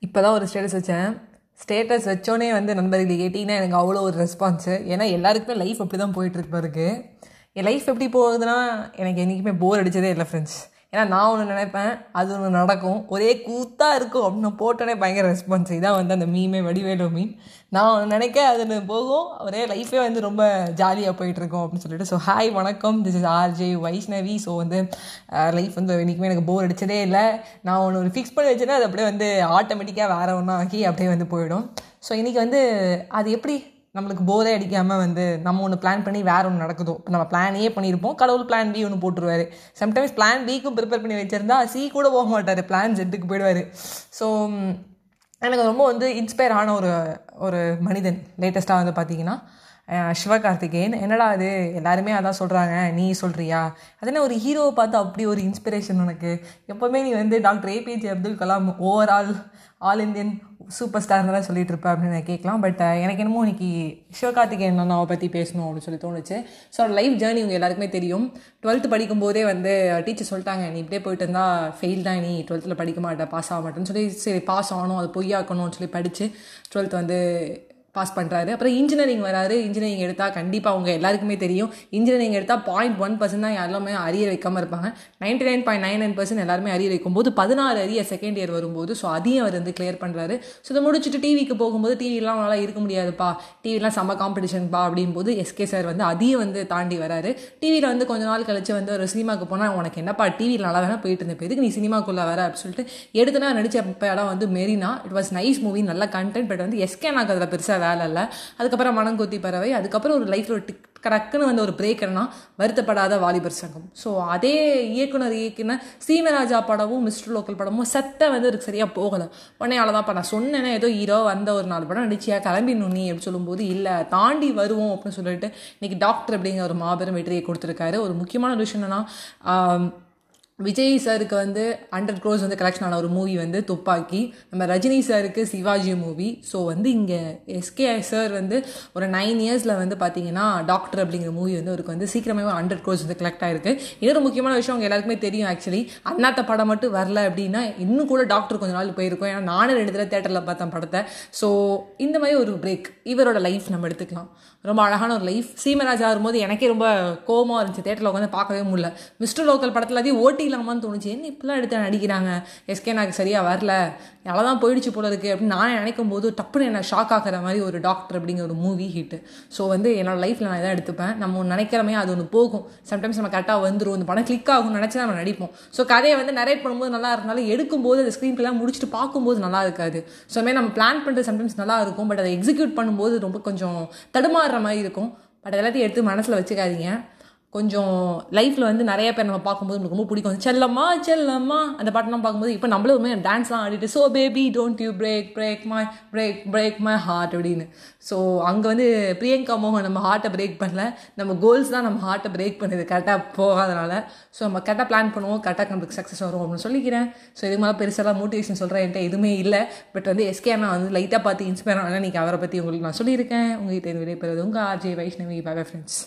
இப்போ தான் ஒரு ஸ்டேட்டஸ் வச்சேன். ஸ்டேட்டஸ் வச்சோன்னே வந்து நண்பர்களே கேட்டிங்கன்னா எனக்கு அவ்வளோ ஒரு ரெஸ்பான்ஸு ஏன்னா எல்லாருக்குமே லைஃப் அப்படி தான் போயிட்டுருக்கு பாருக்கு என் லைஃப் எப்படி போகுதுன்னா எனக்கு என்றைக்குமே போர் அடித்ததே இல்லை ஃப்ரெண்ட்ஸ் ஏன்னா நான் ஒன்று நினைப்பேன் அது ஒன்று நடக்கும். ஒரே கூத்தாக இருக்கும் அப்படின்னு போட்டோன்னே பயங்கர ரெஸ்பான்ஸ் இதான் வந்து அந்த மீமே வடிவேலு மீன் நான் ஒன்று நினைக்க அது போகும். ஒரே லைஃபே வந்து ரொம்ப ஜாலியாக போயிட்டுருக்கோம் அப்படின்னு சொல்லிட்டு. ஸோ ஹாய் வணக்கம். This is RJ Vaishnavi so வந்து லைஃப் வந்து இன்றைக்குமே எனக்கு போர் அடித்ததே இல்லை. நான் ஒன்று ஒரு ஃபிக்ஸ் பண்ணி வச்சேன்னா அது அப்படியே வந்து ஆட்டோமேட்டிக்காக வேறு ஒன்றா ஆக்கி அப்படியே வந்து போயிடும். ஸோ இன்றைக்கி வந்து அது எப்படி நம்மளுக்கு போரே அடிக்காமல் வந்து நம்ம ஒன்று பிளான் பண்ணி வேறு ஒன்று நடக்குதோ? இப்போ நம்ம பிளான் ஏ பண்ணியிருப்போம் கடவுள் பிளான் பி ஒன்று போட்டுருவாரு. சம்டைம்ஸ் பிளான் பிக்கும் ப்ரிப்பேர் பண்ணி வச்சுருந்தா சி கூட போக மாட்டார். பிளான் ஜெட்டுக்கு போயிடுவார். ஸோ எனக்கு ரொம்ப வந்து இன்ஸ்பயர் ஆன ஒரு ஒரு மனிதன் லேட்டஸ்ட்டாக வந்து பார்த்தீங்கன்னா சிவகார்த்திகேயன். என்னடா அது எல்லாருமே அதான் சொல்கிறாங்க நீ சொல்கிறியா அது என்ன ஒரு ஹீரோவை பார்த்து அப்படி ஒரு இன்ஸ்பிரேஷன் உனக்கு. எப்போவுமே நீ வந்து doctor APJ Abdul Kalam overall all Indian super ஸ்டார்னு தான் சொல்லிட்டு இருப்பேன் அப்படின்னு நான் கேட்கலாம். பட் எனக்கு என்னமோ இன்னைக்கு சிவகார்த்திகேயன் அண்ணாவை பற்றி பேசணும் அப்படின்னு சொல்லி தோணுச்சு. ஸோ லைஃப் ஜேர்னி உங்கள் எல்லாருக்குமே தெரியும். டுவெல்த்து படிக்கும்போதே வந்து டீச்சர் சொல்லிட்டாங்க நீ இப்படியே போயிட்டு இருந்தால் ஃபெயில் தான் நீ டுவெல்த்தில் படிக்க மாட்டேன் பாஸ் ஆக மாட்டேன்னு சொல்லி சரி பாஸ் ஆகணும் அது பொய்யாக்கணும்னு சொல்லி படித்து டுவெல்த் வந்து பாஸ் பண்ணுறாரு அப்புறம் இன்ஜினியரிங் வராரு இன்ஜினியரிங் எடுத்தால் கண்டிப்பாக அவங்க எல்லாருக்குமே தெரியும் இன்ஜினியரிங் எடுத்தால் பாயிண்ட் ஒன் பர்சன்ட் தான் எல்லாமே அரியர் வைக்காமல் இருப்பாங்க ninety nine point nine nine percent எல்லாருமே அரியர் வைக்கும்போது பதினாறு அரியர் செகண்ட் இயர் வரும்போது ஸோ அதையும் அவர் வந்து கிளியர் பண்ணுறாரு ஸோ இதை முடிச்சுட்டு டிவிக்கு போகும்போது டிவிலாம் நல்லா இருக்க முடியாதுப்பா டிவிலாம் செம்ம காம்படிஷன்ப்பா அப்படிங்கும்போது எஸ்கே சார் வந்து அதையும் வந்து தாண்டி வராரு டிவியில் வந்து கொஞ்ச நாள் கழிச்சு வந்து ஒரு சினிமாவுக்கு போனால் உனக்கு என்னப்பா டிவியில் நல்லா வேணால் போயிட்டு இருந்த எதுக்கு நீ சினிமாக்குள்ளே வர அப்படின்னு சொல்லிட்டு எடுத்துனா நடிச்ச இடம் வந்து Marina it was nice movie நல்ல கண்டென்ட் பட் வந்து எஸ்கே நாக்கு அதில் பெருசாக வேலை இல்லை. அதுக்கப்புறம் மனங்கொத்தி பறவை. அதுக்கப்புறம் ஒரு லைஃப்பில் ஒரு டிக் டக்குன்னு வந்து ஒரு பிரேக் என்னன்னா வருத்தப்படாத வாலிபர் சங்கம். ஸோ அதே இயக்குனர் இயக்குன சீமராஜா படமும் மிஸ்டர் லோக்கல் படமும் சத்த வந்து அதுக்கு சரியாக போகலை. உடனே அவ்வளோதான் நான் சொன்னேனே ஏதோ ஹீரோ வந்த ஒரு நாலு படம் நடிச்சியா கிளம்பி நீ அப்படின்னு சொல்லும்போது இல்லை தாண்டி வருவோம் அப்படின்னு சொல்லிட்டு இன்றைக்கி டாக்டர் அப்படிங்கிற ஒரு மாபெரும் வெற்றியை கொடுத்துருக்காரு. ஒரு முக்கியமான விஷயம் என்னன்னா விஜய் சாருக்கு வந்து ஹண்ட்ரட் க்ரோஸ் வந்து கலெக்ஷன் ஆன ஒரு மூவி வந்து துப்பாக்கி. நம்ம ரஜினி சாருக்கு சிவாஜி மூவி ஸோ வந்து இங்கே எஸ்கே சார் வந்து ஒரு நைன் இயர்ஸில் வந்து பார்த்தீங்கன்னா டாக்டர் அப்படிங்கிற மூவி வந்து அவருக்கு வந்து சீக்கிரமே ஹண்ட்ரட் க்ரோஸ் வந்து கலெக்ட் ஆயிருக்கு. இன்னொரு முக்கியமான விஷயம் அவங்க எல்லாருக்குமே தெரியும் ஆக்சுவலி அண்ணாத்த படம் மட்டும் வரல அப்படின்னா இன்னும் கூட டாக்டர் கொஞ்ச நாள் போயிருக்கும். ஏன்னா நானும் ரெண்டு தடவை தேட்டரில் பார்த்தேன் படத்தை. ஸோ இந்த மாதிரி ஒரு பிரேக் இவரோட லைஃப் நம்ம எடுத்துக்கலாம். ரொம்ப அழகான ஒரு லைஃப் சீமராஜா வரும்போது எனக்கே ரொம்ப கோவமாக இருந்துச்சு. தேட்டரில் உட்காந்து பார்க்கவே முடியல. மிஸ்டர் லோக்கல் படத்தில் அதையும் ஓட்டி இல்லாமான்னு தோணுச்சு. என்ன இப்படிலாம் எடுத்து நடிக்கிறாங்க? எஸ்கே எனக்கு சரியாக வரல. நல்லா தான் போயிடுச்சு போல இருக்கு. அப்படின்னு நானே நினைக்கும் போது டப்புன்னு என்ன ஷாக் ஆகிற மாதிரி ஒரு டாக்டர் அப்படிங்கிற ஒரு மூவி ஹிட் ஸோ வந்து என்னோட லைஃப்பில் நான் இதான் எடுத்துப்பேன். நம்ம ஒன்று நினைக்கிறமே அது ஒன்று போகும். சம்டைம்ஸ் நம்ம கரெக்டாக வந்துடும் இந்த படம் கிளிக் ஆகும்னு நினச்சி நம்ம நடிப்போம். ஸோ கதையை வந்து நரேட் பண்ணும்போது நல்லா இருந்தாலும் எடுக்கும்போது அந்த ஸ்க்ரீன் பிளான் முடிச்சுட்டு பார்க்கும்போது நல்லா இருக்காது. ஸோ மாதிரி நம்ம பிளான் பண்ணுறது சம்டைம்ஸ் நல்லா இருக்கும். பட் அதை எக்ஸிக்யூட் பண்ணும்போது ரொம்ப கொஞ்சம் தடுமாறுற மாதிரி இருக்கும். பட் எல்லாத்தையும் எடுத்து மனசில் வச்சுக்காதீங்க. கொஞ்சம் லைஃப்பில் வந்து நிறைய பேர் நம்ம பார்க்கும்போது நம்மளுக்கு ரொம்ப பிடிக்கும். செல்லம்மா செல்லம்மா. அந்த பாட்டெல்லாம் பார்க்கும்போது இப்போ நம்மளுமே டான்ஸ்லாம் ஆடிட்டு so baby don't you break break my break break my heart அப்படின்னு. ஸோ அங்கே வந்து பிரியங்கா மோகன் நம்ம ஹார்ட்டை பிரேக் பண்ணல. நம்ம கோல்ஸ் தான் நம்ம ஹார்ட்டை பிரேக் பண்ணுது. கரெக்டாக போகாதனால. ஸோ நம்ம கரெக்டாக பிளான் பண்ணுவோம். கரெக்டாக நம்மளுக்கு சக்ஸஸ் வரும் அப்படின்னு சொல்லிக்கிறேன். ஸோ இது மாதிரி பெருசெல்லாம் மோட்டிவேஷன் சொல்கிறேன் என்கிட்ட எதுவுமே இல்லை. பட் வந்து எஸ்கே நான் வந்து லைட்டாக பார்த்து இன்ஸ்பயர் ஆனால் நீங்கள் அவரை பற்றி உங்களுக்கு நான் சொல்லியிருக்கேன். உங்கள்கிட்ட விடைபெறுவது உங்கள் ஆர்ஜே வைஷ்ணவி பை ஃப்ரெண்ட்ஸ்